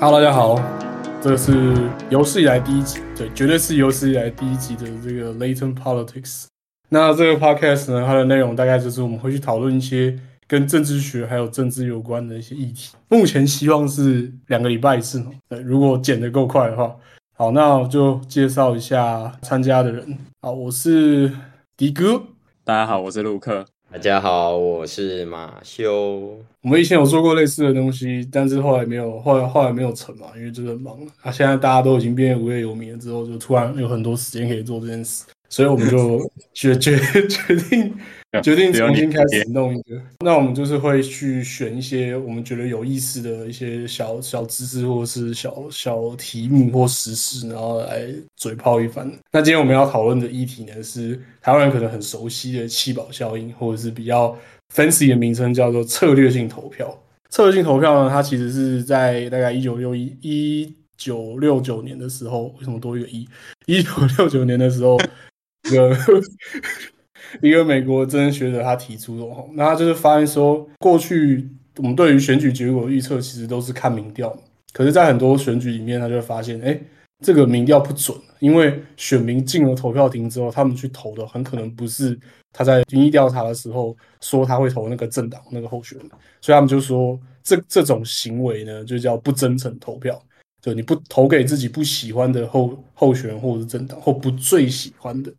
Hello，大家好，这是有史以来第一集，对，绝对是有史以来第一集的这个 Latent Politics。那这个 Podcast 呢，它的内容大概就是我们会去讨论一些跟政治学还有政治有关的一些议题。目前希望是两个礼拜一次，对，如果剪得够快的话。好，那我就介绍一下参加的人。好，我是迪哥。大家好，我是陆克。大家好，我是马修。我们以前有做过类似的东西，但是后来没有，后来后来没有成嘛，因为真的忙。啊，现在大家都已经变无业游民了，之后就突然有很多时间可以做这件事，所以我们就决决决定。决定重新开始弄一个，那我们就是会去选一些我们觉得有意思的一些小小知识，或者是小小题目或实事，然后来嘴炮一番。那今天我们要讨论的议题呢，是台湾人可能很熟悉的七宝效应，或者是比较 fancy 的名称叫做策略性投票。策略性投票呢，它其实是在大概一九六一一九六九年的时候，为什么多一个一？一九六九年的时候，这个。一个美国真学者他提出的，那他就是发现说，过去我们对于选举结果预测其实都是看民调，可是，在很多选举里面，他就会发现，哎，这个民调不准，因为选民进了投票亭之后，他们去投的很可能不是他在民意调查的时候说他会投那个政党那个候选人，所以他们就说这这种行为呢，就叫不真诚投票，就你不投给自己不喜欢的候候选人或者是政党，或不最喜欢的。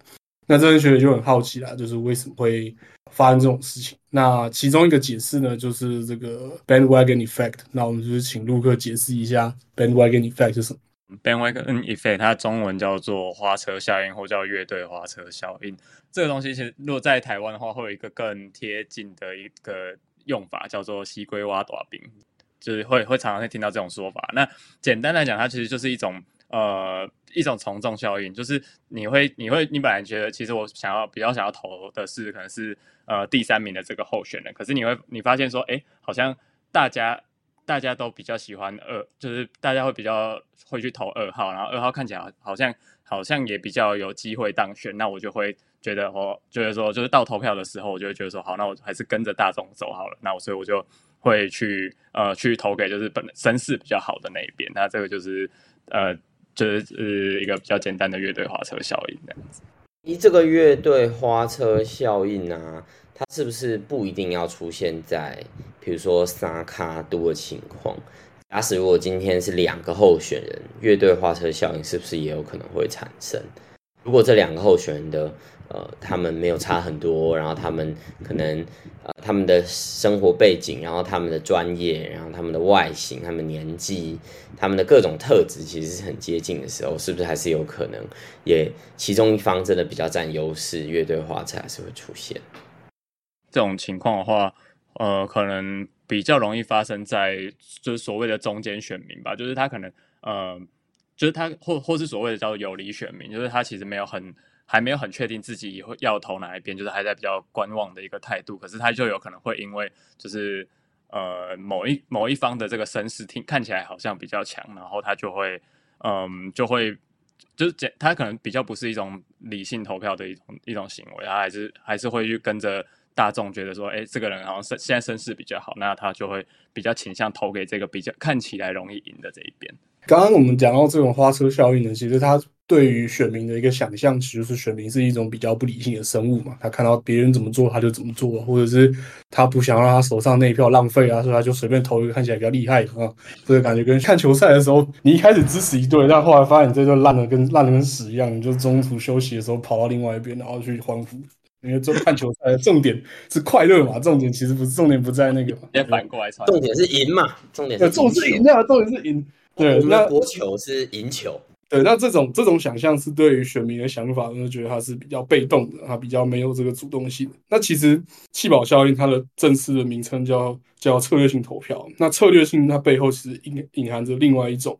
那这些学者就很好奇啦，就是为什么会发生这种事情？那其中一个解释呢，就是这个 bandwagon effect。那我们就是请陆克解释一下 bandwagon effect 是什么？bandwagon effect 它中文叫做花车效应，或叫乐队花车效应。这个东西其实如果在台湾的话，会有一个更贴近的一个用法，叫做西龟挖短兵，就是会会常常会听到这种说法。那简单来讲，它其实就是一种。呃，一种从众效应，就是你会，你会，你本来觉得其实我想要比较想要投的是可能是呃第三名的这个候选人，可是你会你发现说，哎，好像大家大家都比较喜欢二，就是大家会比较会去投二号，然后二号看起来好像好像也比较有机会当选，那我就会觉得哦，就是说就是到投票的时候，我就会觉得说，好，那我还是跟着大众走好了，那我所以我就会去呃去投给就是本身势比较好的那一边，那这个就是呃。就是一个比较简单的乐队花车效应这样子。以这个乐队花车效应啊，它是不是不一定要出现在，比如说沙卡多的情况？假使如果今天是两个候选人，乐队花车效应是不是也有可能会产生？如果这两个候选人的呃，他们没有差很多，然后他们可能呃，他们的生活背景，然后他们的专业，然后他们的外形，他们年纪，他们的各种特质其实是很接近的时候，是不是还是有可能，也其中一方真的比较占优势，乐队化才是会出现。这种情况的话，呃，可能比较容易发生在就是所谓的中间选民吧，就是他可能呃，就是他或或是所谓的叫有离选民，就是他其实没有很。还没有很确定自己会要投哪一边，就是还在比较观望的一个态度。可是他就有可能会因为就是呃某一某一方的这个声势听看起来好像比较强，然后他就会嗯就会就是简他可能比较不是一种理性投票的一种一种行为，他还是还是会去跟着大众觉得说，哎，这个人好像是现在声势比较好，那他就会比较倾向投给这个比较看起来容易赢的这一边。刚刚我们讲到这种花车效应呢，其实它。对于选民的一个想象，其实是选民是一种比较不理性的生物嘛。他看到别人怎么做，他就怎么做，或者是他不想让他手上那一票浪费啊，所以他就随便投一个看起来比较厉害啊。这个感觉跟看球赛的时候，你一开始支持一队，但后来发现你这队烂的跟烂的跟屎一样，你就中途休息的时候跑到另外一边，然后去欢呼。因为这看球赛的重点是快乐嘛，重点其实不是重点不在那个，要反过来，重点是赢嘛，重点是重是赢啊，重点是赢。对，那国球是赢球。对，那这种这种想象是对于选民的想法，就觉得他是比较被动的，他比较没有这个主动性。那其实弃保效应它的正式的名称叫叫策略性投票。那策略性它背后其实隐隐含着另外一种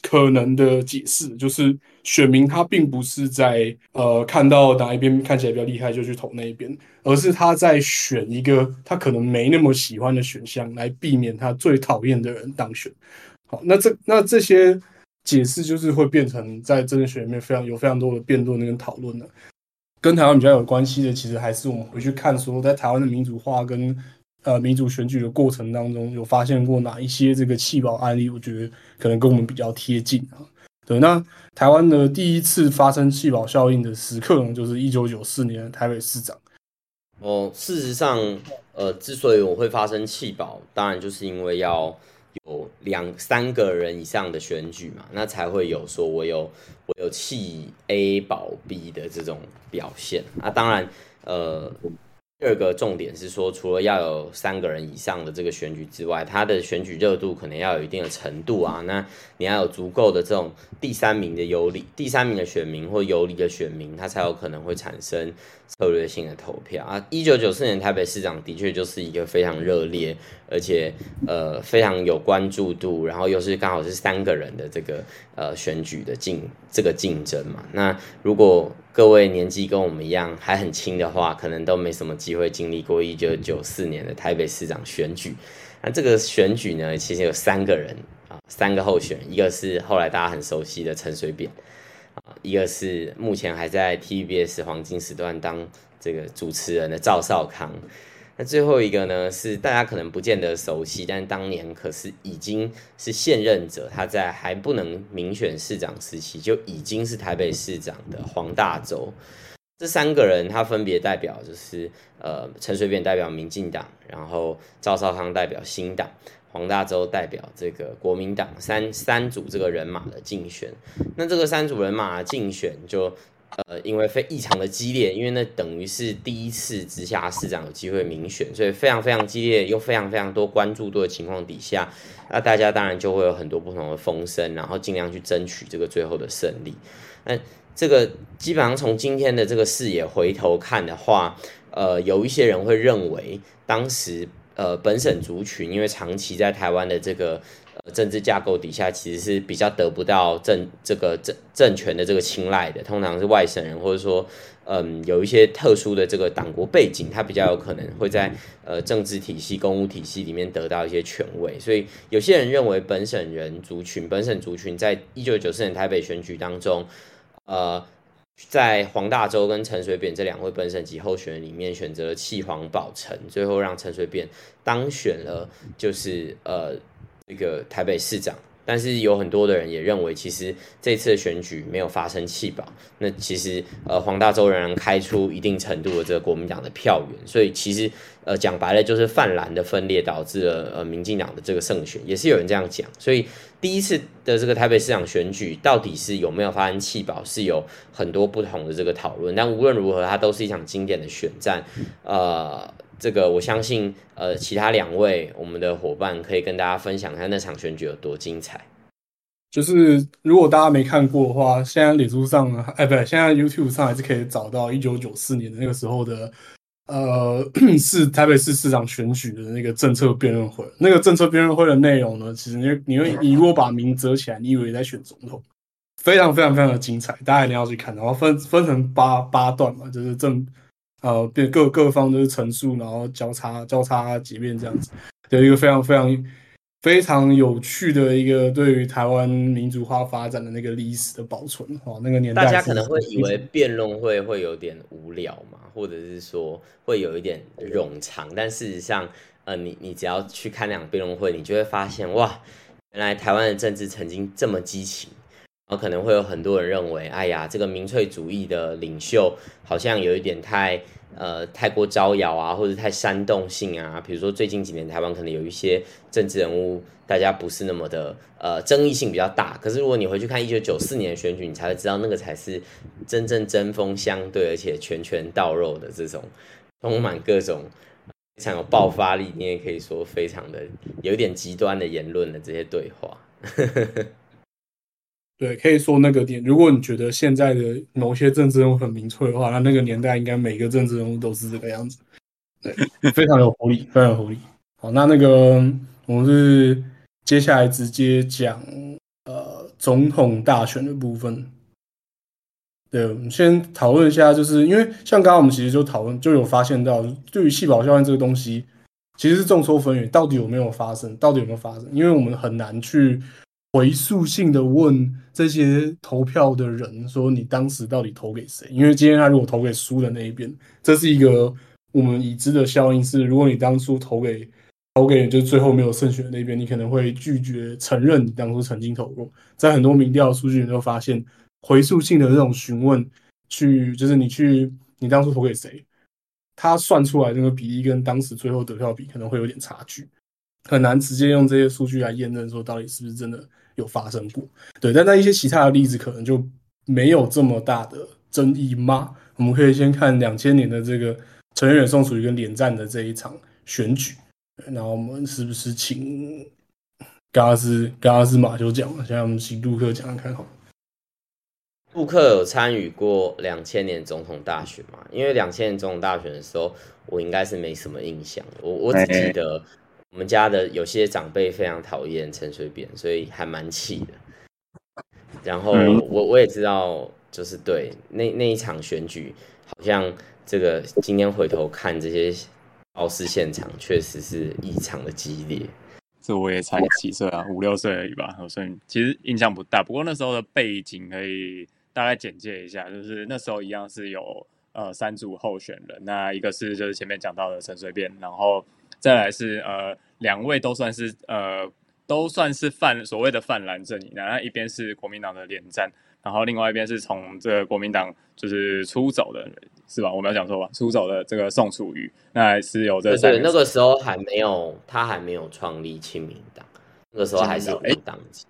可能的解释，就是选民他并不是在呃看到哪一边看起来比较厉害就去投那一边，而是他在选一个他可能没那么喜欢的选项，来避免他最讨厌的人当选。那这那这些。解释就是会变成在政治学里面非常有非常多的辩论跟讨论的，跟台湾比较有关系的，其实还是我们回去看说，在台湾的民主化跟呃民主选举的过程当中，有发现过哪一些这个弃保案例？我觉得可能跟我们比较贴近啊。对，那台湾的第一次发生弃保效应的时刻呢，就是一九九四年台北市长。哦，事实上，呃，之所以我会发生弃保，当然就是因为要有两三个人以上的选举嘛，那才会有说我有我有弃 A 保 B 的这种表现。啊当然，呃。第二个重点是说，除了要有三个人以上的这个选举之外，他的选举热度可能要有一定的程度啊。那你要有足够的这种第三名的游离、第三名的选民或游离的选民，他才有可能会产生策略性的投票啊。一九九四年台北市长的确就是一个非常热烈，而且呃非常有关注度，然后又是刚好是三个人的这个呃选举的竞这个竞争嘛。那如果各位年纪跟我们一样还很轻的话，可能都没什么机会经历过一九九四年的台北市长选举。那这个选举呢，其实有三个人啊，三个候选人，一个是后来大家很熟悉的陈水扁啊，一个是目前还在 TVBS 黄金时段当这个主持人的赵少康。那最后一个呢，是大家可能不见得熟悉，但当年可是已经是现任者，他在还不能民选市长时期就已经是台北市长的黄大洲。这三个人他分别代表就是呃陈水扁代表民进党，然后赵少康代表新党，黄大洲代表这个国民党，三三组这个人马的竞选。那这个三组人马的竞选就。呃，因为非异常的激烈，因为那等于是第一次直辖市长有机会民选，所以非常非常激烈，又非常非常多关注度的情况底下，那大家当然就会有很多不同的风声，然后尽量去争取这个最后的胜利。那这个基本上从今天的这个视野回头看的话，呃，有一些人会认为，当时呃本省族群因为长期在台湾的这个。呃，政治架构底下其实是比较得不到政这个政政权的这个青睐的，通常是外省人，或者说，嗯，有一些特殊的这个党国背景，他比较有可能会在呃政治体系、公务体系里面得到一些权位。所以有些人认为本省人族群、本省族群在一九九四年台北选举当中，呃，在黄大洲跟陈水扁这两位本省级候选人里面选择了弃黄保陈，最后让陈水扁当选了，就是呃。这个台北市长，但是有很多的人也认为，其实这次的选举没有发生弃保。那其实呃，黄大洲仍然开出一定程度的这个国民党的票源，所以其实呃讲白了就是泛蓝的分裂导致了呃民进党的这个胜选，也是有人这样讲。所以第一次的这个台北市长选举到底是有没有发生弃保，是有很多不同的这个讨论。但无论如何，它都是一场经典的选战，呃。这个我相信，呃，其他两位我们的伙伴可以跟大家分享一下那场选举有多精彩。就是如果大家没看过的话，现在脸书上，哎，不对，现在 YouTube 上还是可以找到一九九四年的那个时候的，呃，是台北市市长选举的那个政策辩论会。那个政策辩论会的内容呢，其实你你会你如果把名折起来，你以为在选总统，非常非常非常的精彩，大家一定要去看。然后分分成八八段嘛，就是正。呃，变各各方都是陈述，然后交叉交叉几遍这样子，有一个非常非常非常有趣的一个对于台湾民主化发展的那个历史的保存。哦，那个年代大家可能会以为辩论会会有点无聊嘛，或者是说会有一点冗长，但事实上，呃，你你只要去看两场辩论会，你就会发现，哇，原来台湾的政治曾经这么激情。然后可能会有很多人认为，哎呀，这个民粹主义的领袖好像有一点太呃太过招摇啊，或者太煽动性啊。比如说最近几年台湾可能有一些政治人物，大家不是那么的呃争议性比较大。可是如果你回去看一九九四年的选举，你才会知道那个才是真正针锋相对，而且拳拳到肉的这种充满各种非常有爆发力，你也可以说非常的有一点极端的言论的这些对话。对，可以说那个点。如果你觉得现在的某些政治人物很民粹的话，那那个年代应该每个政治人物都是这个样子。对，非常有活力，非常有活力。好，那那个我们是接下来直接讲呃总统大选的部分。对，我们先讨论一下，就是因为像刚刚我们其实就讨论，就有发现到，对于细胞效应这个东西，其实是众说纷纭，到底有没有发生？到底有没有发生？因为我们很难去。回溯性的问这些投票的人说：“你当时到底投给谁？”因为今天他如果投给输的那一边，这是一个我们已知的效应是，如果你当初投给投给就最后没有胜选的那边，你可能会拒绝承认你当初曾经投过。在很多民调数据里面发现，回溯性的这种询问，去就是你去你当初投给谁，他算出来那个比例跟当时最后得票比可能会有点差距，很难直接用这些数据来验证说到底是不是真的有发生过。对，但在一些其他的例子可能就没有这么大的争议吗？我们可以先看两千年的这个陈远宋楚瑜跟连战的这一场选举。那我们是不是请刚刚是刚刚是马修讲了，现在我们请杜克讲看好。杜克有参与过两千年总统大选嘛？因为两千年总统大选的时候，我应该是没什么印象。我我只记得我们家的有些长辈非常讨厌陈水扁，所以还蛮气的。然后我我也知道，就是对那那一场选举，好像这个今天回头看这些。奥斯现场确实是异常的激烈，这我也才几岁啊，五六岁而已吧，所以其实印象不大。不过那时候的背景可以大概简介一下，就是那时候一样是有呃三组候选人，那一个是就是前面讲到的陈水扁，然后再来是呃两位都算是呃都算是泛所谓的泛蓝阵营，然后一边是国民党的连战。然后另外一边是从这个国民党就是出走的，是吧？我没有讲错吧？出走的这个宋楚瑜，那是有这对那个时候还没有，他还没有创立亲民党，那个时候还是无党籍，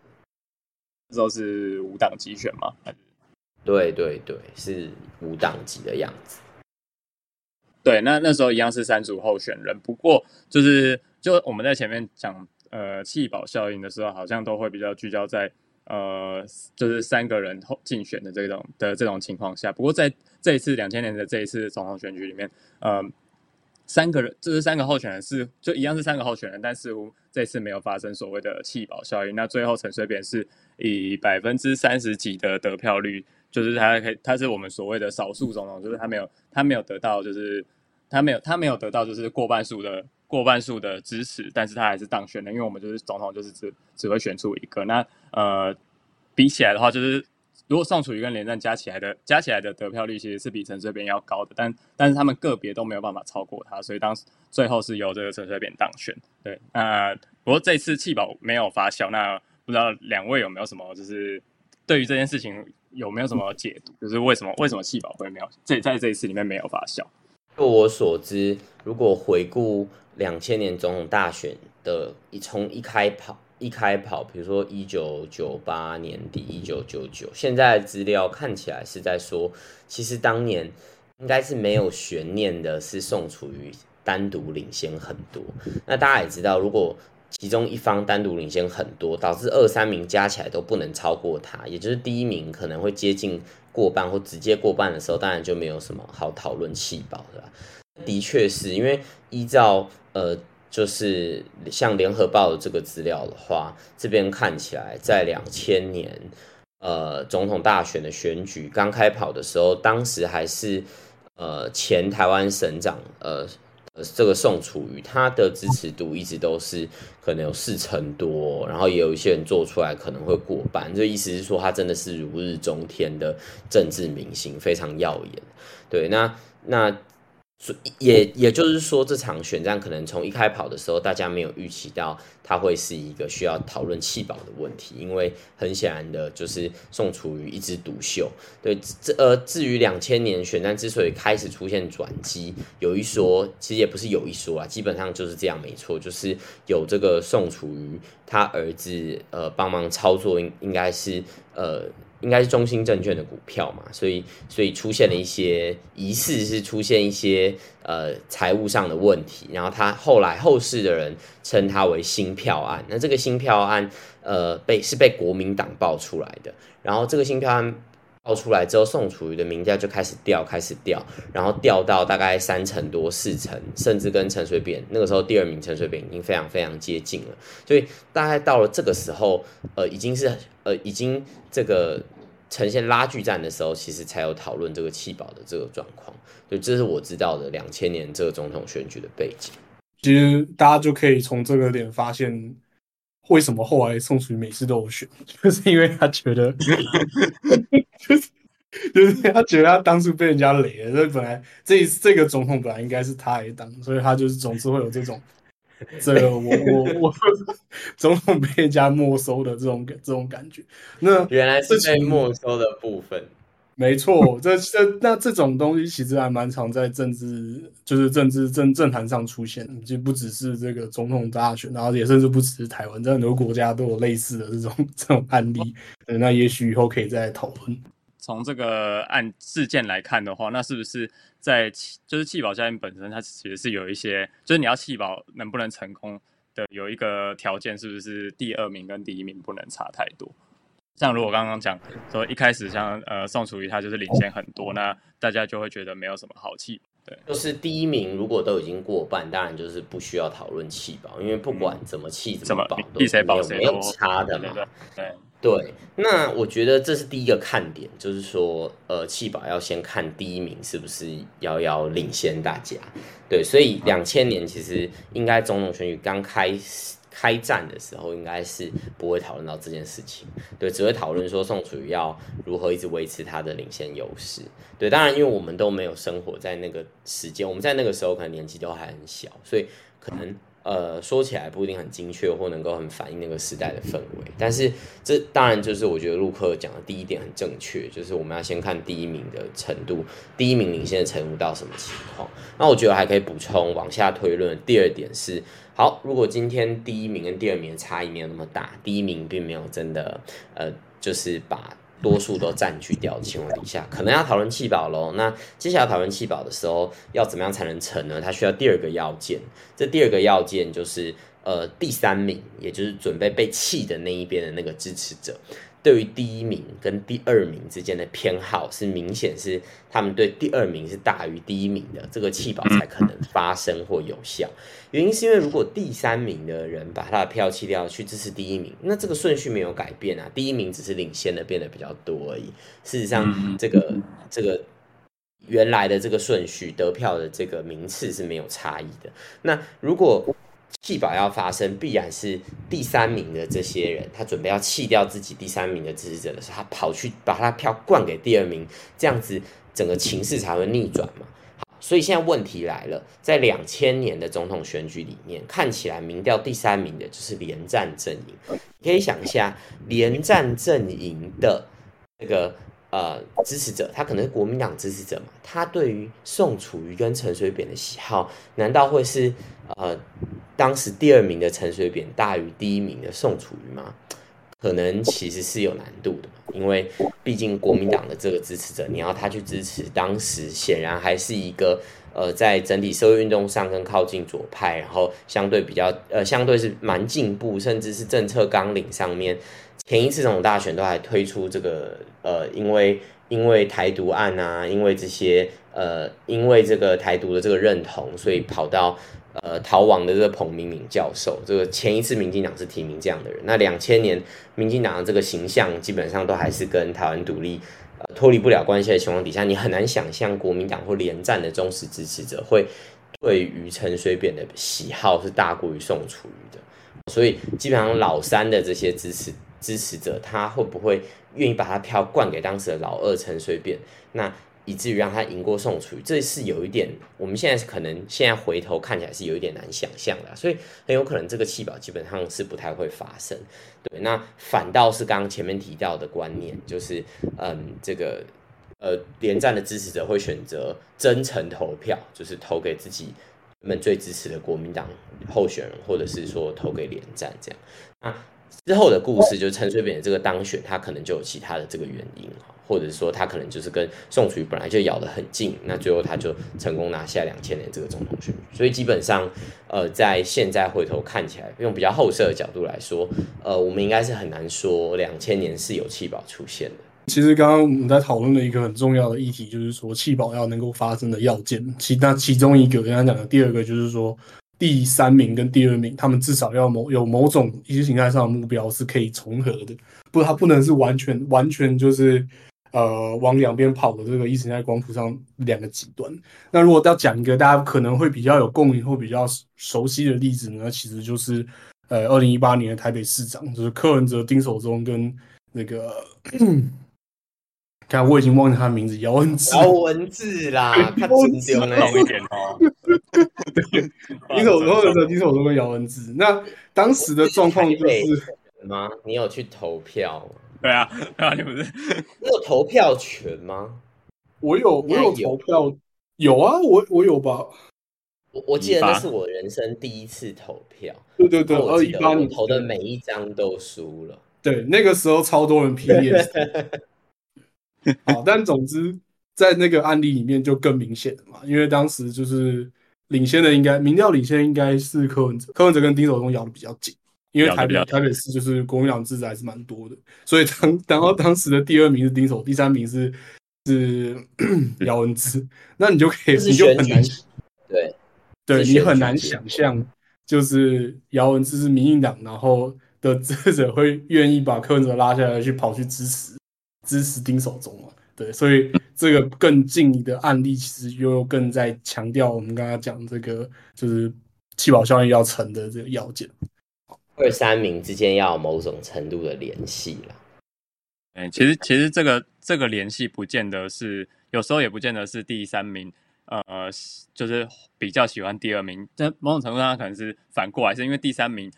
那时候是无党籍选吗？对对对，是无党籍的样子。对，那那时候一样是三组候选人，不过就是就我们在前面讲呃弃保效应的时候，好像都会比较聚焦在。呃，就是三个人竞选的这种的这种情况下，不过在这一次两千年的这一次总统选举里面，呃，三个人就是三个候选人是就一样是三个候选人，但似乎这次没有发生所谓的弃保效应。那最后陈水扁是以百分之三十几的得票率，就是他可以他是我们所谓的少数总统，就是他没有他没有得到就是他没有他没有得到就是过半数的。过半数的支持，但是他还是当选了，因为我们就是总统，就是只只会选出一个。那呃，比起来的话，就是如果宋楚瑜跟连战加起来的加起来的得票率，其实是比陈水扁要高的，但但是他们个别都没有办法超过他，所以当时最后是由这个陈水扁当选。对，那不过这次弃保没有发酵，那不知道两位有没有什么就是对于这件事情有没有什么解读？就是为什么为什么弃保会没有这在这一次里面没有发酵？就我所知，如果回顾。两千年总统大选的一从一开跑一开跑，比如说一九九八年底一九九九，现在资料看起来是在说，其实当年应该是没有悬念的，是宋楚瑜单独领先很多。那大家也知道，如果其中一方单独领先很多，导致二三名加起来都不能超过他，也就是第一名可能会接近过半或直接过半的时候，当然就没有什么好讨论气保的。的确是因为依照。呃，就是像联合报的这个资料的话，这边看起来在两千年，呃，总统大选的选举刚开跑的时候，当时还是呃前台湾省长，呃这个宋楚瑜，他的支持度一直都是可能有四成多，然后也有一些人做出来可能会过半，这意思是说他真的是如日中天的政治明星，非常耀眼。对，那那。所以也也就是说，这场选战可能从一开跑的时候，大家没有预期到它会是一个需要讨论弃保的问题，因为很显然的就是宋楚瑜一枝独秀。对，这呃，至于两千年选战之所以开始出现转机，有一说，其实也不是有一说啊，基本上就是这样，没错，就是有这个宋楚瑜他儿子呃帮忙操作，应应该是呃。应该是中兴证券的股票嘛，所以所以出现了一些疑似是出现一些呃财务上的问题，然后他后来后世的人称它为新票案。那这个新票案呃被是被国民党爆出来的，然后这个新票案爆出来之后，宋楚瑜的名价就开始掉，开始掉，然后掉到大概三成多、四成，甚至跟陈水扁那个时候第二名陈水扁已经非常非常接近了。所以大概到了这个时候，呃，已经是呃已经这个。呈现拉锯战的时候，其实才有讨论这个弃保的这个状况。就这是我知道的两千年这个总统选举的背景。其实大家就可以从这个点发现，为什么后来宋楚瑜每次都有选，就是因为他觉得，就是就是他觉得他当初被人家雷了，所以本来这这个总统本来应该是他来当，所以他就是总是会有这种 这个我我我总统被人家没收的这种这种感觉。那原来是被没收的部分。没错，这这那这种东西其实还蛮常在政治，就是政治政政坛上出现，就不只是这个总统大选，然后也甚至不只是台湾，在很多国家都有类似的这种这种案例。那也许以后可以再讨论。从这个案事件来看的话，那是不是在就是弃保效应本身，它其实是有一些，就是你要弃保能不能成功的有一个条件，是不是第二名跟第一名不能差太多？像如果刚刚讲说一开始像呃宋楚瑜他就是领先很多，那大家就会觉得没有什么好气。对，就是第一名如果都已经过半，当然就是不需要讨论气保，因为不管怎么气怎么保，比谁保谁没有差的嘛。对对，那我觉得这是第一个看点，就是说呃气保要先看第一名是不是遥遥领先大家。对，所以两千年其实应该总统选举刚开始。开战的时候应该是不会讨论到这件事情，对，只会讨论说宋楚瑜要如何一直维持他的领先优势。对，当然因为我们都没有生活在那个时间，我们在那个时候可能年纪都还很小，所以可能呃说起来不一定很精确或能够很反映那个时代的氛围。但是这当然就是我觉得陆克讲的第一点很正确，就是我们要先看第一名的程度，第一名领先的程度到什么情况。那我觉得还可以补充往下推论，第二点是。好，如果今天第一名跟第二名的差异没有那么大，第一名并没有真的呃，就是把多数都占据掉的情况底下，可能要讨论弃保喽。那接下来讨论弃保的时候，要怎么样才能成呢？它需要第二个要件，这第二个要件就是呃第三名，也就是准备被弃的那一边的那个支持者。对于第一名跟第二名之间的偏好是明显是他们对第二名是大于第一名的，这个弃保才可能发生或有效。原因是因为如果第三名的人把他的票弃掉去支持第一名，那这个顺序没有改变啊，第一名只是领先的变得比较多而已。事实上，这个这个原来的这个顺序得票的这个名次是没有差异的。那如果弃保要发生，必然是第三名的这些人，他准备要弃掉自己第三名的支持者的时候，他跑去把他票灌给第二名，这样子整个情势才会逆转嘛。好，所以现在问题来了，在两千年的总统选举里面，看起来民调第三名的就是连战阵营。可以想一下，连战阵营的这个。呃，支持者他可能是国民党支持者嘛？他对于宋楚瑜跟陈水扁的喜好，难道会是呃当时第二名的陈水扁大于第一名的宋楚瑜吗？可能其实是有难度的，因为毕竟国民党的这个支持者，你要他去支持，当时显然还是一个呃在整体社会运动上更靠近左派，然后相对比较呃相对是蛮进步，甚至是政策纲领上面。前一次总统大选都还推出这个呃，因为因为台独案啊，因为这些呃，因为这个台独的这个认同，所以跑到呃逃亡的这个彭明敏教授。这个前一次民进党是提名这样的人。那两千年民进党的这个形象基本上都还是跟台湾独立呃脱离不了关系的情况底下，你很难想象国民党或连战的忠实支持者会对于陈水扁的喜好是大过于宋楚瑜的。所以基本上老三的这些支持。支持者他会不会愿意把他票灌给当时的老二陈水扁？那以至于让他赢过宋楚瑜，这是有一点，我们现在可能现在回头看起来是有一点难想象的，所以很有可能这个弃保基本上是不太会发生。对，那反倒是刚刚前面提到的观念，就是嗯，这个呃连战的支持者会选择真诚投票，就是投给自己们最支持的国民党候选人，或者是说投给连战这样。那之后的故事就是陈水扁的这个当选，他可能就有其他的这个原因哈，或者说他可能就是跟宋楚瑜本来就咬得很近，那最后他就成功拿下两千年这个总统选举。所以基本上，呃，在现在回头看起来，用比较后设的角度来说，呃，我们应该是很难说两千年是有弃保出现的。其实刚刚我们在讨论的一个很重要的议题，就是说弃保要能够发生的要件，其那其中一个刚刚讲的第二个就是说。第三名跟第二名，他们至少要某有某种意识形态上的目标是可以重合的，不，它不能是完全完全就是呃往两边跑的这个意识形态光谱上两个极端。那如果要讲一个大家可能会比较有共鸣或比较熟悉的例子呢，其实就是呃二零一八年的台北市长，就是柯文哲、丁守中跟那个看我已经忘记他的名字，姚文智。姚文智啦，他真丢呢。懂一点哦。你手中的时候，你手中跟姚文智。那当时的状况就是吗？你有去投票？对啊，对啊，你不是你有投票权吗？我有，我有投票，有啊，我我有吧。我我记得那是我人生第一次投票。对对对，二一八你投的每一张都输了。对，那个时候超多人 PS。好，但总之在那个案例里面就更明显了嘛，因为当时就是领先的应该民调领先应该是柯文哲，柯文哲跟丁守中咬的比较紧，因为台北台北市就是国民党支持还是蛮多的，所以当然后当时的第二名是丁守，第三名是是 姚文智，那你就可以你就很难对对你很难想象，就是姚文智是民进党，然后的支持者会愿意把柯文哲拉下来去跑去支持。支持丁守中嘛？对，所以这个更近的案例，其实又更在强调我们刚刚讲这个，就是气保效应要成的这个要件。二三名之间要有某种程度的联系了。嗯，其实其实这个这个联系不见得是，有时候也不见得是第三名，呃，就是比较喜欢第二名。但某种程度上，可能是反过来，是因为第三名，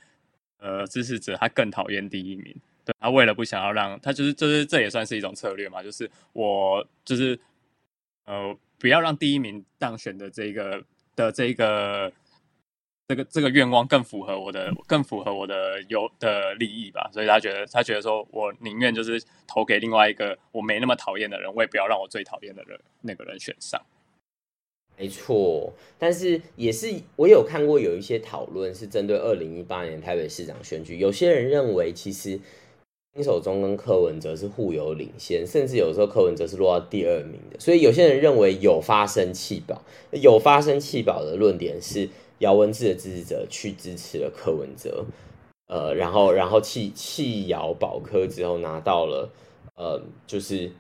呃，支持者他更讨厌第一名。对他为了不想要让他就是就是这也算是一种策略嘛，就是我就是呃不要让第一名当选的这个的这个这个这个愿望更符合我的更符合我的有的利益吧，所以他觉得他觉得说我宁愿就是投给另外一个我没那么讨厌的人，我也不要让我最讨厌的人那个人选上。没错，但是也是我有看过有一些讨论是针对二零一八年台北市长选举，有些人认为其实。金守中跟柯文哲是互有领先，甚至有时候柯文哲是落到第二名的。所以有些人认为有发生弃保，有发生弃保的论点是姚文智的支持者去支持了柯文哲，呃，然后然后弃弃姚保科之后拿到了，呃，就是。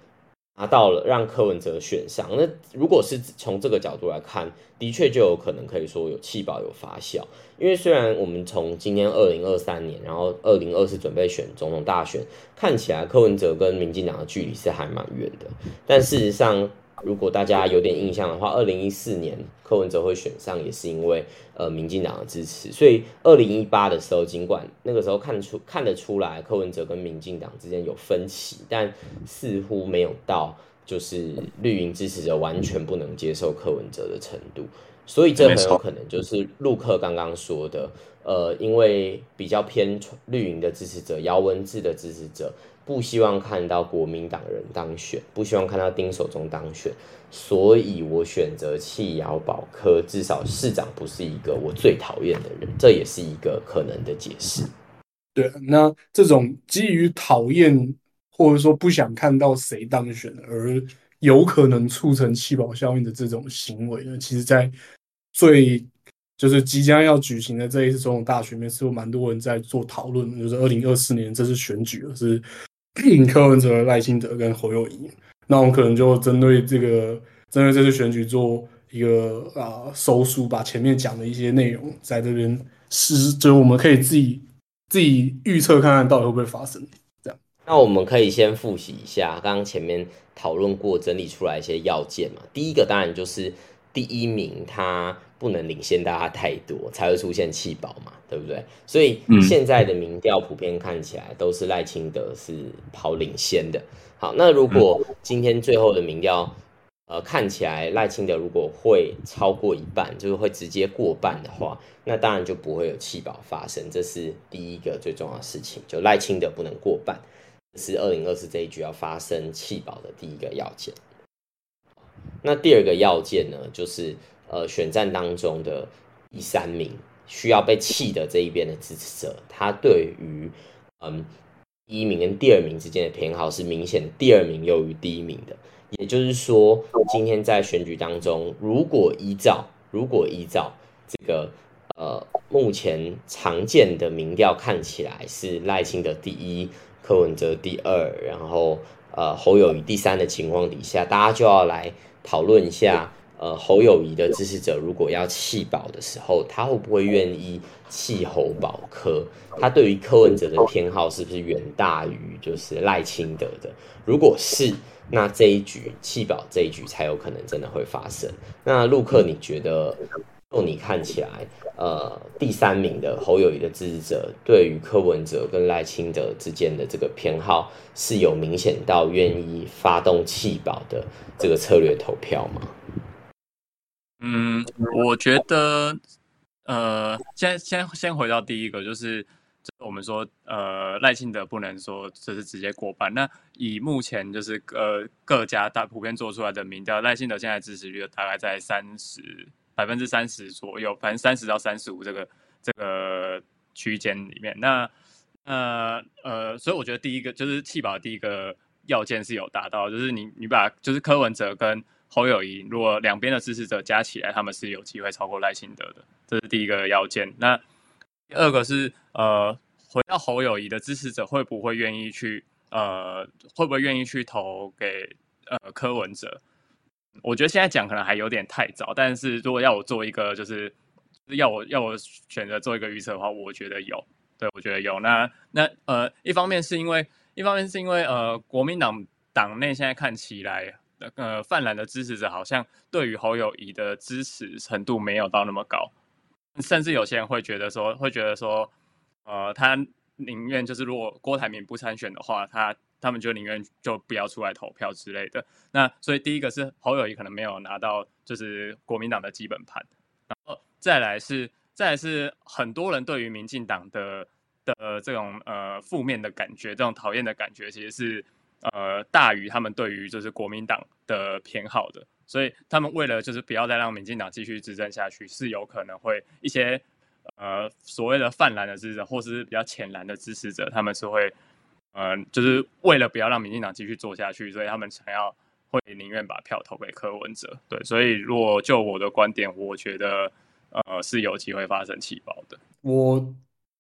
拿到了，让柯文哲选上。那如果是从这个角度来看，的确就有可能可以说有弃保有发酵。因为虽然我们从今年二零二三年，然后二零二四准备选总统大选，看起来柯文哲跟民进党的距离是还蛮远的，但事实上。如果大家有点印象的话，二零一四年柯文哲会选上，也是因为呃民进党的支持。所以二零一八的时候，尽管那个时候看出看得出来柯文哲跟民进党之间有分歧，但似乎没有到就是绿营支持者完全不能接受柯文哲的程度。所以这很有可能就是陆克刚刚说的，呃，因为比较偏绿营的支持者，姚文智的支持者。不希望看到国民党人当选，不希望看到丁守中当选，所以我选择弃姚保科，至少市长不是一个我最讨厌的人，这也是一个可能的解释。对，那这种基于讨厌或者说不想看到谁当选而有可能促成弃保效应的这种行为呢，其实，在最就是即将要举行的这一次总统大选面，是有蛮多人在做讨论，就是二零二四年这次选举是。柯文哲、赖清德跟侯友谊，那我们可能就针对这个，针对这次选举做一个啊收书，把前面讲的一些内容在这边是，就是我们可以自己自己预测看看到底会不会发生。这样，那我们可以先复习一下刚刚前面讨论过、整理出来一些要件嘛。第一个当然就是第一名他。不能领先大家太多，才会出现弃保嘛，对不对？所以现在的民调普遍看起来都是赖清德是跑领先的。好，那如果今天最后的民调，呃，看起来赖清德如果会超过一半，就是会直接过半的话，那当然就不会有弃保发生，这是第一个最重要的事情。就赖清德不能过半，是二零二四这一局要发生弃保的第一个要件。那第二个要件呢，就是。呃，选战当中的第三名需要被弃的这一边的支持者，他对于嗯第一名跟第二名之间的偏好是明显第二名优于第一名的。也就是说，今天在选举当中，如果依照如果依照这个呃目前常见的民调看起来是赖清德第一，柯文哲第二，然后呃侯友谊第三的情况底下，大家就要来讨论一下。呃侯友谊的支持者如果要弃保的时候，他会不会愿意弃侯保柯？他对于柯文哲的偏好是不是远大于就是赖清德的？如果是，那这一局弃保这一局才有可能真的会发生。那陆克，你觉得就你看起来，呃，第三名的侯友谊的支持者对于柯文哲跟赖清德之间的这个偏好是有明显到愿意发动弃保的这个策略投票吗？嗯，我觉得，呃，先先先回到第一个，就是我们说，呃，赖清德不能说就是直接过半。那以目前就是呃各家大普遍做出来的民调，赖清德现在支持率大概在三十百分之三十左右，反正三十到三十五这个这个区间里面。那呃呃，所以我觉得第一个就是弃保第一个要件是有达到，就是你你把就是柯文哲跟侯友谊，如果两边的支持者加起来，他们是有机会超过赖清德的，这是第一个要件。那第二个是呃，回到侯友谊的支持者会不会愿意去呃，会不会愿意去投给呃柯文哲？我觉得现在讲可能还有点太早，但是如果要我做一个就是要我要我选择做一个预测的话，我觉得有，对我觉得有。那那呃，一方面是因为一方面是因为呃，国民党党内现在看起来。呃，泛蓝的支持者好像对于侯友谊的支持程度没有到那么高，甚至有些人会觉得说，会觉得说，呃，他宁愿就是如果郭台铭不参选的话，他他们就宁愿就不要出来投票之类的。那所以第一个是侯友谊可能没有拿到就是国民党的基本盘，然后再来是再来是很多人对于民进党的的这种呃负面的感觉，这种讨厌的感觉，其实是。呃，大于他们对于就是国民党的偏好的，所以他们为了就是不要再让民进党继续执政下去，是有可能会一些呃所谓的泛蓝的支持者，或是比较浅蓝的支持者，他们是会呃就是为了不要让民进党继续做下去，所以他们想要会宁愿把票投给柯文哲。对，所以如果就我的观点，我觉得呃是有机会发生气爆的。我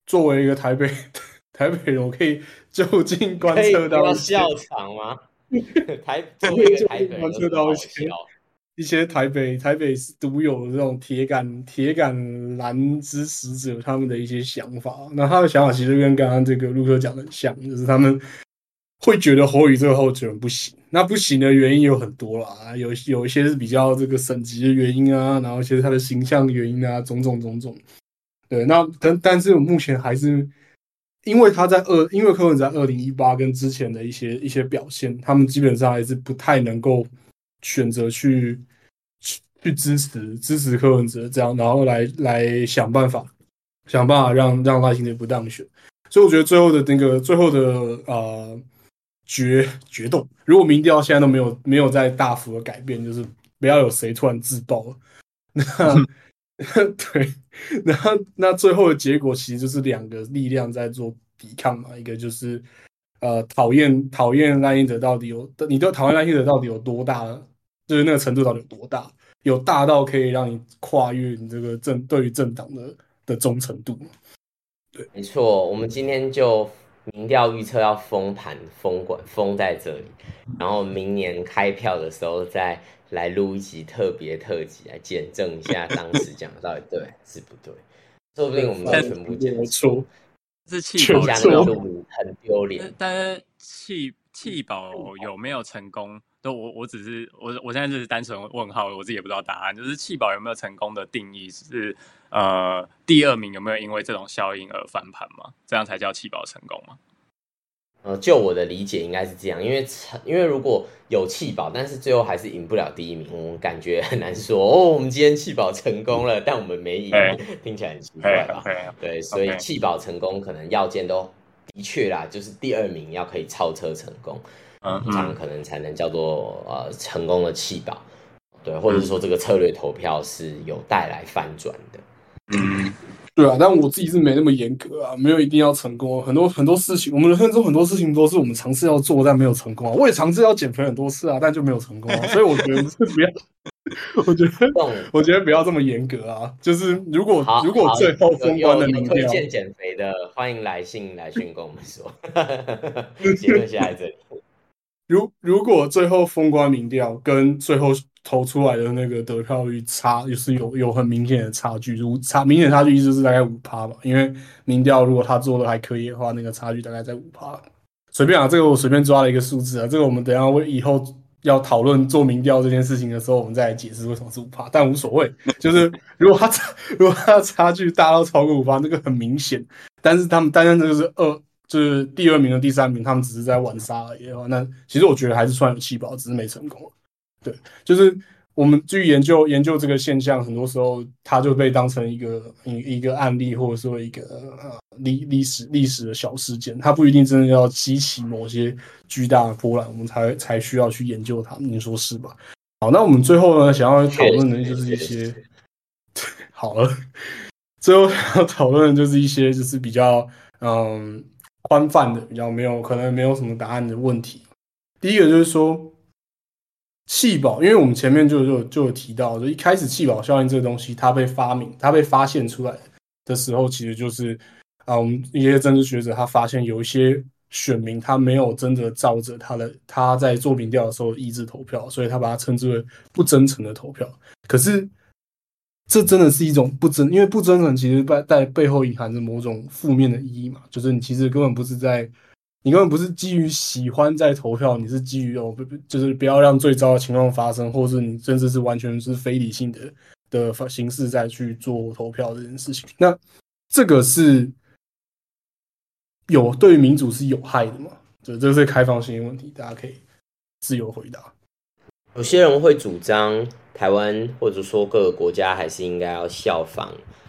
作为一个台北。台北人，我可以就近观测到笑场吗？台就近观测到一些一些台北台北独有的这种铁杆铁杆蓝支持者他们的一些想法。那他的想法其实跟刚刚这个陆克讲的很像，就是他们会觉得侯宇这个候选人不行。那不行的原因有很多啦，有有一些是比较这个省级的原因啊，然后一些他的形象原因啊，种种种种。对，那但但是我目前还是。因为他在二，因为柯文哲在二零一八跟之前的一些一些表现，他们基本上还是不太能够选择去去支持支持柯文哲这样，然后来来想办法想办法让让赖清德不当选。所以我觉得最后的那个最后的呃决决斗，如果民调现在都没有没有在大幅的改变，就是不要有谁突然自爆了，那。对，然后那最后的结果其实就是两个力量在做抵抗嘛，一个就是呃讨厌讨厌赖英德到底有，你都讨厌赖英德到底有多大，就是那个程度到底有多大，有大到可以让你跨越你这个政对于政党的的忠诚度。对，没错，我们今天就民调预测要封盘封管封在这里，然后明年开票的时候再。来录一集特别特辑，来检证一下 当时讲的到底对是不对？说不定我们全部 讲错，是气保很丢脸。但是气气保有没有成功？都我我只是我我现在就是单纯问号，我自己也不知道答案。就是气保有没有成功的定义是呃第二名有没有因为这种效应而翻盘吗？这样才叫气保成功吗？呃，就我的理解应该是这样，因为因为如果有弃保，但是最后还是赢不了第一名，我们感觉很难说哦。我们今天弃保成功了，但我们没赢，听起来很奇怪吧？对，所以弃保成功可能要件都的确啦，就是第二名要可以超车成功，嗯，这样可能才能叫做呃成功的弃保，对，或者是说这个策略投票是有带来翻转的，嗯。对啊，但我自己是没那么严格啊，没有一定要成功。很多很多事情，我们人生中很多事情都是我们尝试要做，但没有成功啊。我也尝试要减肥很多次啊，但就没有成功啊。所以我觉得不要，我觉得我觉得不要这么严格啊。就是如果如果最后封关的民调荐 减肥的，欢迎来信来讯跟我们说。结论写在这里。如如果最后封关民调跟最后投出来的那个得票率差，就是有有很明显的差距，就差明显差距意思是大概五趴吧。因为民调如果他做的还可以的话，那个差距大概在五趴。随便啊，这个我随便抓了一个数字啊，这个我们等下为以后要讨论做民调这件事情的时候，我们再来解释为什么是五趴。但无所谓，就是如果他差 如果他的差距大到超过五趴，那个很明显。但是他们单单这个是二，就是第二名和第三名，他们只是在玩沙而已的话，那其实我觉得还是算有气保，只是没成功。对，就是我们去研究研究这个现象，很多时候它就被当成一个一一个案例，或者说一个呃历历史历史的小事件，它不一定真的要激起某些巨大的波澜，我们才才需要去研究它。你说是吧？好，那我们最后呢，想要讨论的就是一些 好了，最后要讨论的就是一些就是比较嗯宽泛的，比较没有可能没有什么答案的问题。第一个就是说。气保，因为我们前面就就就有提到，就一开始气保效应这个东西，它被发明、它被发现出来的时候，其实就是啊，我们一些政治学者他发现有一些选民他没有真的照着他的他在做民调的时候意志投票，所以他把它称之为不真诚的投票。可是这真的是一种不真，因为不真诚其实在在背后隐含着某种负面的意义嘛，就是你其实根本不是在。你根本不是基于喜欢在投票，你是基于哦不不，就是不要让最糟的情况发生，或是你甚至是完全是非理性的的形式在去做投票这件事情。那这个是有对民主是有害的吗？这这是开放性的问题，大家可以自由回答。有些人会主张台湾或者说各个国家还是应该要效仿，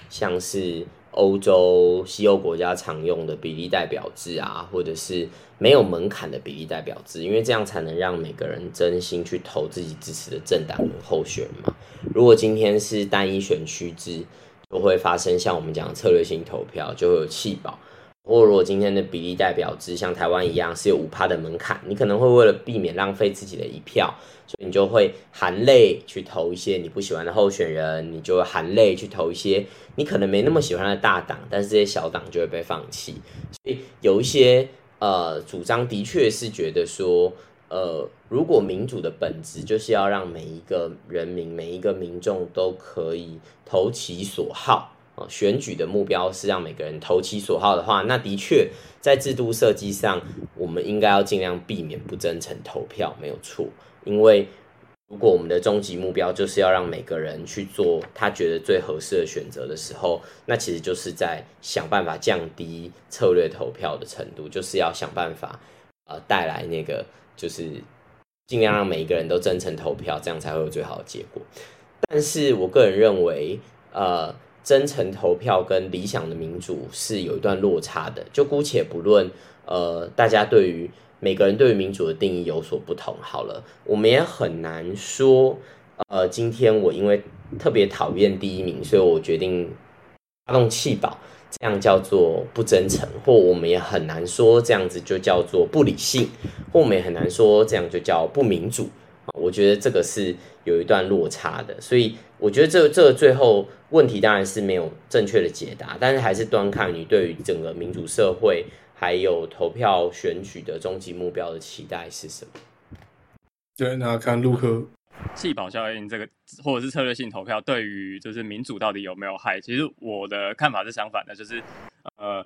像是。欧洲、西欧国家常用的比例代表制啊，或者是没有门槛的比例代表制，因为这样才能让每个人真心去投自己支持的政党跟候选人嘛。如果今天是单一选区制，就会发生像我们讲策略性投票，就会有弃保。或如果今天的比例代表制像台湾一样是有五趴的门槛，你可能会为了避免浪费自己的一票。所以你就会含泪去投一些你不喜欢的候选人，你就含泪去投一些你可能没那么喜欢的大党，但是这些小党就会被放弃。所以有一些呃主张的确是觉得说，呃，如果民主的本质就是要让每一个人民、每一个民众都可以投其所好选举的目标是让每个人投其所好的话，那的确在制度设计上，我们应该要尽量避免不真诚投票，没有错。因为如果我们的终极目标就是要让每个人去做他觉得最合适的选择的时候，那其实就是在想办法降低策略投票的程度，就是要想办法呃带来那个就是尽量让每一个人都真诚投票，这样才会有最好的结果。但是我个人认为，呃，真诚投票跟理想的民主是有一段落差的。就姑且不论呃大家对于。每个人对于民主的定义有所不同。好了，我们也很难说，呃，今天我因为特别讨厌第一名，所以我决定发动弃保，这样叫做不真诚；或我们也很难说这样子就叫做不理性，或我们也很难说这样就叫不民主。我觉得这个是有一段落差的，所以我觉得这这最后问题当然是没有正确的解答，但是还是端看你对于整个民主社会。还有投票选举的终极目标的期待是什么？对，那看陆科弃保效应这个，或者是策略性投票，对于就是民主到底有没有害？其实我的看法是相反的，就是呃，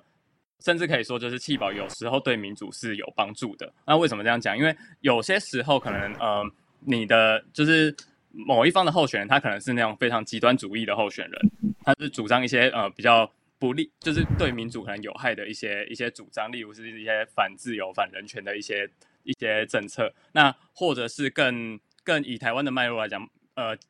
甚至可以说，就是弃保有时候对民主是有帮助的。那为什么这样讲？因为有些时候可能呃，你的就是某一方的候选人，他可能是那种非常极端主义的候选人，他是主张一些呃比较。不利就是对民主可能有害的一些一些主张，例如是一些反自由、反人权的一些一些政策。那或者是更更以台湾的脉络来讲，呃，假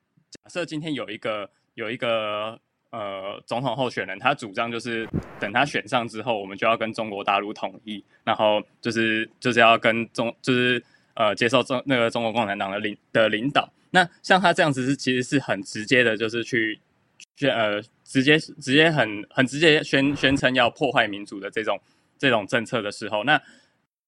设今天有一个有一个呃总统候选人，他主张就是等他选上之后，我们就要跟中国大陆统一，然后就是就是要跟中就是呃接受中那个中国共产党的领的领导。那像他这样子是其实是很直接的，就是去。宣呃，直接直接很很直接宣宣称要破坏民主的这种这种政策的时候，那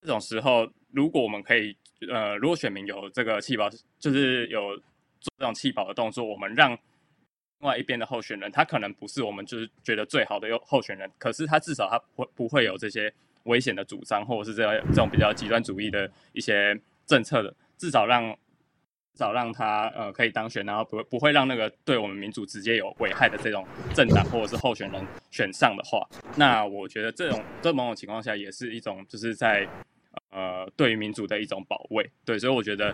这种时候，如果我们可以呃，如果选民有这个弃保，就是有做这种弃保的动作，我们让另外一边的候选人，他可能不是我们就是觉得最好的候选人，可是他至少他不不会有这些危险的主张，或者是这这种比较极端主义的一些政策的，至少让少让他呃可以当选，然后不不会让那个对我们民主直接有危害的这种政党或者是候选人选上的话，那我觉得这种在某种情况下也是一种就是在呃对于民主的一种保卫。对，所以我觉得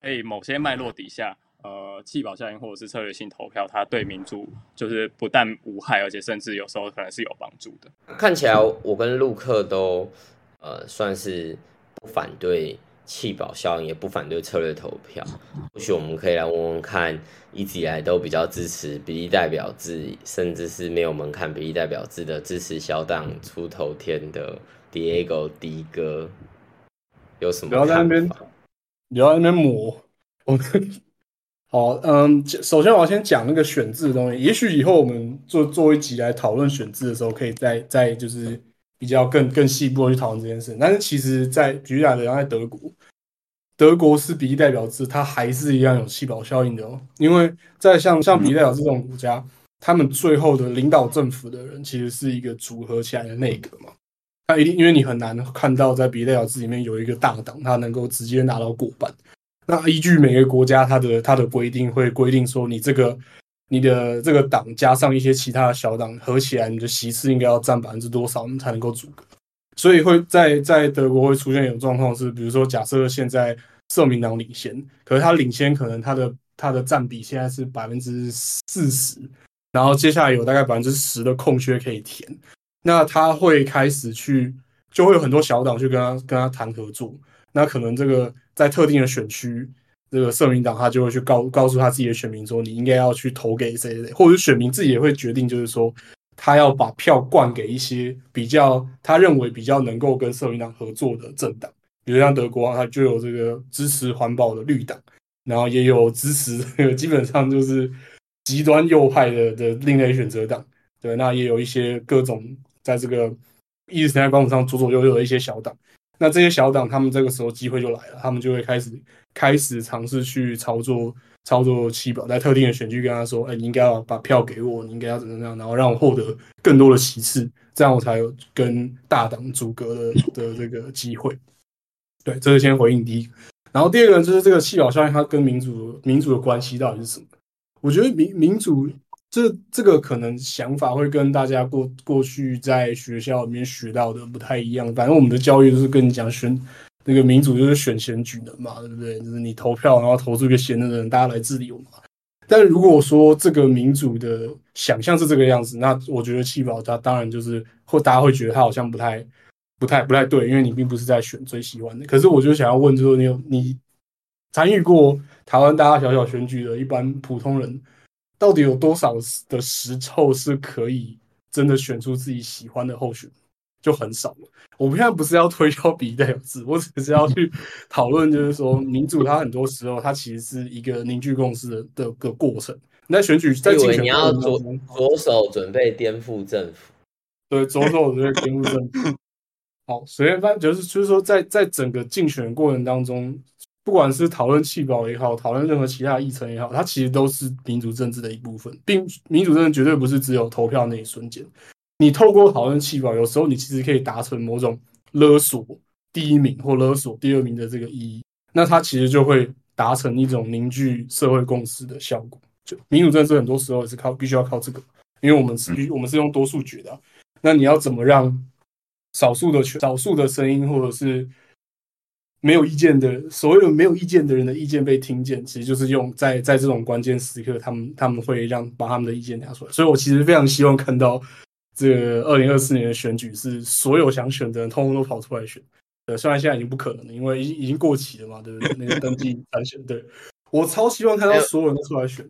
在某些脉络底下，呃，弃保效应或者是策略性投票，它对民主就是不但无害，而且甚至有时候可能是有帮助的。看起来我跟陆克都呃算是不反对。弃保效应也不反对策略投票，或许我们可以来问问看，一直以来都比较支持比例代表制，甚至是没有门槛比例代表制的支持小党出头天的 Diego 迪哥有什么？不要在那边，不要在那边磨。我好，嗯，首先我要先讲那个选制的东西，也许以后我们做做一集来讨论选制的时候，可以再再就是。比较更更细部的去讨论这件事，但是其实，在举例来讲，在德国，德国是比例代表制，它还是一样有气保效应的哦。因为在像像比例代表这种国家，他们最后的领导政府的人其实是一个组合起来的内阁嘛。那一定因为你很难看到在比例代表制里面有一个大党，它能够直接拿到过半。那依据每个国家它的它的规定，会规定说你这个。你的这个党加上一些其他的小党合起来，你的席次应该要占百分之多少，你才能够阻隔？所以会在在德国会出现一种状况是，比如说假设现在社民党领先，可是他领先可能他的他的占比现在是百分之四十，然后接下来有大概百分之十的空缺可以填，那他会开始去，就会有很多小党去跟他跟他谈合作，那可能这个在特定的选区。这个社民党他就会去告告诉他自己的选民说，你应该要去投给谁谁，或者选民自己也会决定，就是说他要把票灌给一些比较他认为比较能够跟社民党合作的政党，比如像德国，它就有这个支持环保的绿党，然后也有支持基本上就是极端右派的的另类选择党，对，那也有一些各种在这个意识形态光谱上左左右右的一些小党，那这些小党他们这个时候机会就来了，他们就会开始。开始尝试去操作操作七表，在特定的选区跟他说：“哎，你应该要把票给我，你应该要怎么样，然后让我获得更多的席次，这样我才有跟大党阻隔的的这个机会。”对，这是先回应第一。然后第二个就是这个七表效应，它跟民主民主的关系到底是什么？我觉得民民主这这个可能想法会跟大家过过去在学校里面学到的不太一样。反正我们的教育就是跟你讲选。那个民主就是选贤举能嘛，对不对？就是你投票，然后投出一个贤能的人，大家来治理我们。但如果说这个民主的想象是这个样子，那我觉得弃保它当然就是或大家会觉得它好像不太、不太、不太对，因为你并不是在选最喜欢的。可是我就想要问，就是你有你参与过台湾大大小小选举的一般普通人，到底有多少的时候是可以真的选出自己喜欢的候选？就很少了。我们现在不是要推销比代表制，我只是要去讨论，就是说民主它很多时候它其实是一个凝聚共识的的个过程。那选举在竞选你要左左手准备颠覆政府，对，左手准备颠覆政府。好，随便翻就是就是说，在在整个竞选过程当中，不管是讨论弃保也好，讨论任何其他议程也好，它其实都是民主政治的一部分，并民主政治绝对不是只有投票那一瞬间。你透过讨论气保，有时候你其实可以达成某种勒索第一名或勒索第二名的这个意义，那它其实就会达成一种凝聚社会共识的效果。就民主政治很多时候也是靠必须要靠这个，因为我们是，我们是用多数决的。那你要怎么让少数的少数的声音，或者是没有意见的所谓的没有意见的人的意见被听见，其实就是用在在这种关键时刻，他们他们会让把他们的意见拿出来。所以我其实非常希望看到。这个二零二四年的选举是所有想选的人通通都跑出来选，对，虽然现在已经不可能了，因为已已经过期了嘛，对不对？那个登记参选，对我超希望看到所有人都出来选，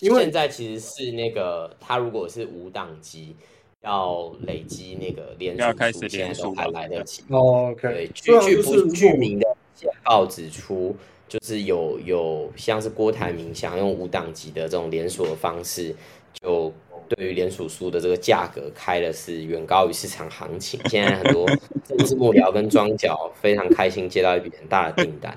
因为现在其实是那个他如果是无党籍，要累积那个连署，现在都还来得及。哦，OK。对，据据不具名的简报指出，就是有有像是郭台铭想用无党籍的这种连锁的方式，就。对于联署书的这个价格开的是远高于市场行情，现在很多政治幕僚跟庄脚非常开心接到一笔很大的订单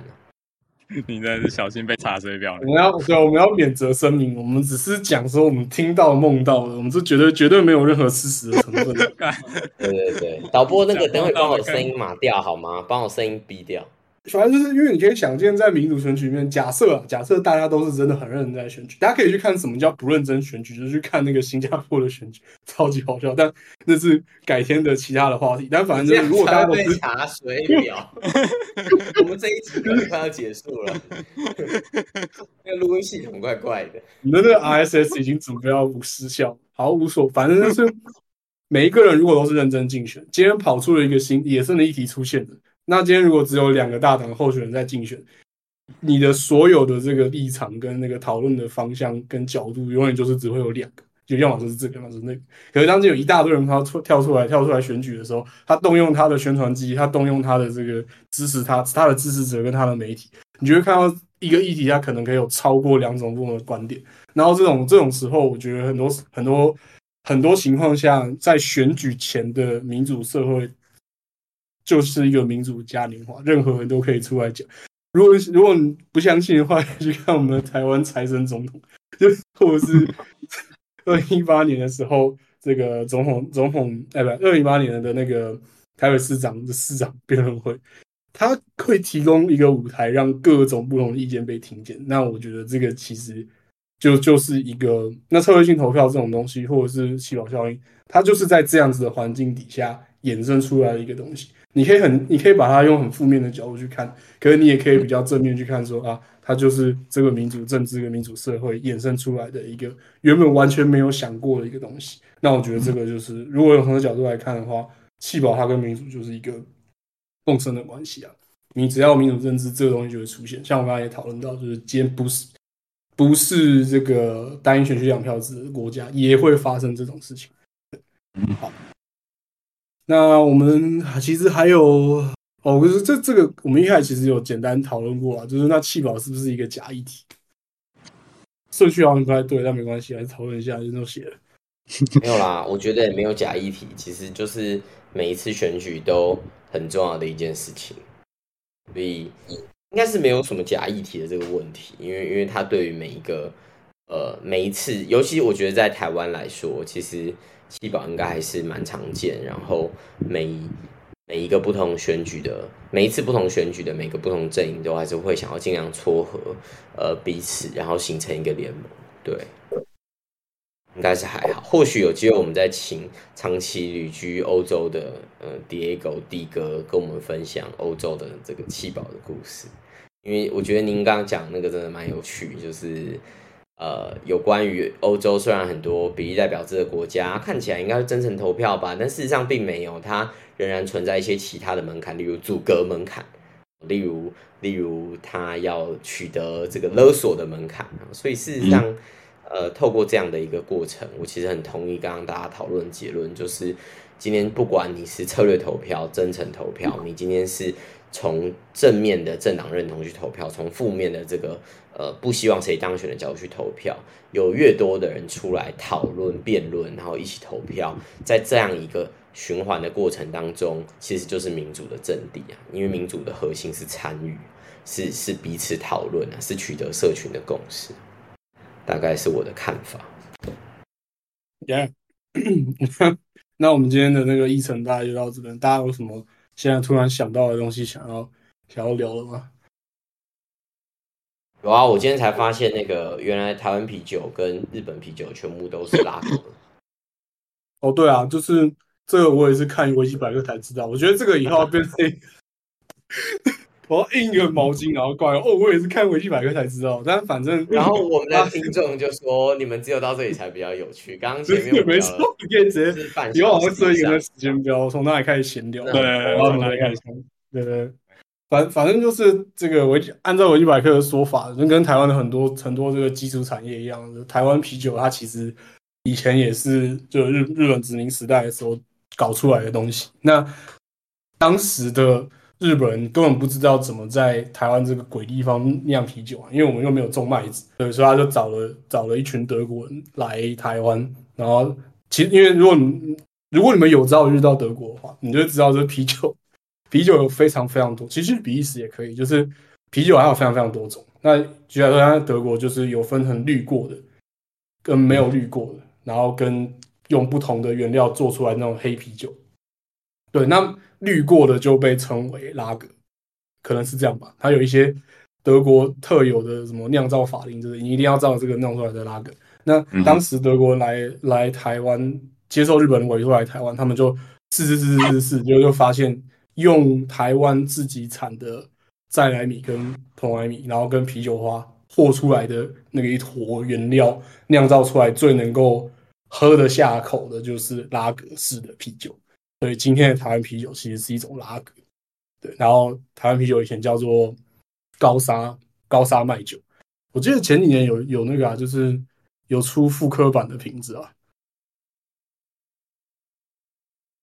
你真的是小心被查水表。我们要对，我们要免责声明，我们只是讲说我们听到梦到的，我们是绝对绝对没有任何事实的成分。对对对，导播那个等会帮我声音码掉好吗？帮我声音逼掉。反正就是因为你可以想见，在民主选举里面，假设啊，假设大家都是真的很认真在选举，大家可以去看什么叫不认真选举，就是去看那个新加坡的选举，超级好笑。但那是改天的其他的话题。但反正如果大家都是查水表，我们这一集快要结束了，那个录音系统怪怪的。你的那个 RSS 已经准备要失效，好无所，反正就是每一个人如果都是认真竞选，今天跑出了一个新野生的议题出现的。那今天如果只有两个大党候选人在竞选，你的所有的这个立场跟那个讨论的方向跟角度，永远就是只会有两个，就要么就是这个，要么是那个。可是当今有一大堆人他出跳出来跳出来选举的时候，他动用他的宣传机，他动用他的这个支持他他的支持者跟他的媒体，你就会看到一个议题，他可能可以有超过两种不同的观点。然后这种这种时候，我觉得很多很多很多情况下，在选举前的民主社会。就是一个民主嘉年华，任何人都可以出来讲。如果如果你不相信的话，去看我们的台湾财神总统，就 或者是 二零一八年的时候，这个总统总统哎不，二零一八年的那个台北市长的市长辩论会，他会提供一个舞台，让各种不同的意见被听见。那我觉得这个其实就就是一个那策略性投票这种东西，或者是气泡效应，它就是在这样子的环境底下衍生出来的一个东西。你可以很，你可以把它用很负面的角度去看，可是你也可以比较正面去看，说啊，它就是这个民主政治跟民主社会衍生出来的一个原本完全没有想过的一个东西。那我觉得这个就是，如果用同个角度来看的话，弃保它跟民主就是一个共生的关系啊。你只要民主政治这个东西就会出现，像我刚才也讨论到，就是今天不是不是这个单一选区两票制的国家，也会发生这种事情。好。那我们其实还有哦，可是这这个我们一开始其实有简单讨论过啊，就是那气保是不是一个假议题？顺序好像不太对，但没关系，还是讨论一下，就都写了。没有啦，我觉得也没有假议题，其实就是每一次选举都很重要的一件事情，所以应该是没有什么假议题的这个问题，因为因为它对于每一个呃每一次，尤其我觉得在台湾来说，其实。七保应该还是蛮常见，然后每每一个不同选举的每一次不同选举的每个不同阵营都还是会想要尽量撮合呃彼此，然后形成一个联盟。对，应该是还好。或许有机会，我们再请长期旅居欧洲的呃 Diego 弟哥跟我们分享欧洲的这个七保的故事，因为我觉得您刚刚讲那个真的蛮有趣，就是。呃，有关于欧洲，虽然很多比例代表制的国家看起来应该是真诚投票吧，但事实上并没有，它仍然存在一些其他的门槛，例如阻隔门槛，例如例如它要取得这个勒索的门槛所以事实上，呃，透过这样的一个过程，我其实很同意刚刚大家讨论结论，就是今天不管你是策略投票、真诚投票，你今天是从正面的政党认同去投票，从负面的这个。呃，不希望谁当选的角度去投票，有越多的人出来讨论、辩论，然后一起投票，在这样一个循环的过程当中，其实就是民主的阵地啊。因为民主的核心是参与，是是彼此讨论啊，是取得社群的共识，大概是我的看法。Yeah，那我们今天的那个议程大概就到这边，大家有什么现在突然想到的东西想要想要聊了吗？有啊，我今天才发现，那个原来台湾啤酒跟日本啤酒全部都是拉格。哦，对啊，就是这个，我也是看维基百科才知道。我觉得这个以后要变成，我要印个毛巾，然后挂。哦，我也是看维基百科才知道。但反正，然后我们的听众就说，你们只有到这里才比较有趣。刚刚前面没错，你可以直接以后我会设一个时间表，从哪里开始闲聊，对，然后从哪里开始，对对。反反正就是这个维按照维基百科的说法，就跟台湾的很多很多这个基础产业一样，台湾啤酒它其实以前也是就日日本殖民时代的时候搞出来的东西。那当时的日本人根本不知道怎么在台湾这个鬼地方酿啤酒啊，因为我们又没有种麦子，所以他就找了找了一群德国人来台湾。然后其实因为如果你如果你们有朝一日到德国的话，你就知道这啤酒。啤酒有非常非常多，其实比利时也可以，就是啤酒还有非常非常多种。那举例说，在德国就是有分成滤过的，跟没有滤过的，然后跟用不同的原料做出来那种黑啤酒。对，那滤过的就被称为拉格，可能是这样吧。它有一些德国特有的什么酿造法令，就是你一定要照这个弄出来的拉格。那当时德国来来台湾接受日本人委托来台湾，他们就试试试试试试，就 就发现用台湾自己产的再来米跟蓬莱米，然后跟啤酒花和出来的那个一坨原料酿造出来最能够喝得下口的，就是拉格式的啤酒。所以今天的台湾啤酒其实是一种拉格，对。然后台湾啤酒以前叫做高沙高沙麦酒，我记得前几年有有那个啊，就是有出复刻版的瓶子啊。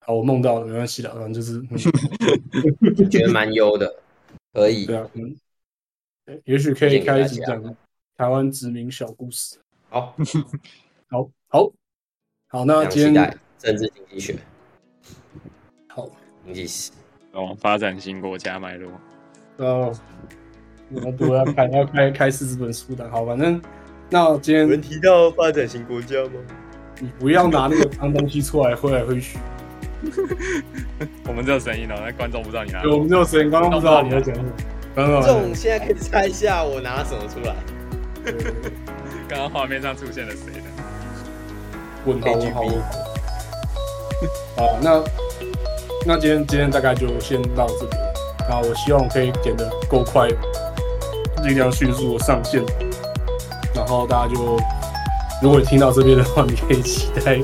好，我梦到了，没关系的，反正就是 觉得蛮优的，可以。对啊，嗯，也许可以开始讲台湾殖民小故事。好，好，好，好，那今天政治经济学。好，经济史哦，发展型国家脉络。哦，我们都要开要开开四十本书的。好，反正那今天有人提到发展型国家吗？你不要拿那个脏东西出来挥来挥去。我们只有声音哦，那观众不知道你拿。对，我们只有声音，观众不知道你在讲什么。观众现在可以猜一下，我拿什么出来？刚刚画面上出现了谁的？问号问号。好，那那今天今天大概就先到这边。那我希望可以剪得够快，尽量迅速的上线。然后大家就，如果你听到这边的话，你可以期待。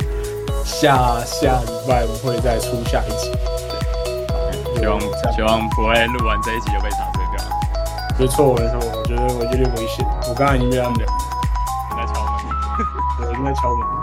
下下礼拜我会再出下一集，希望希望不会录完这一集就被查水表。没错没错，我觉得我有点危险，我刚才已经被他们两在敲门，对，应该敲门。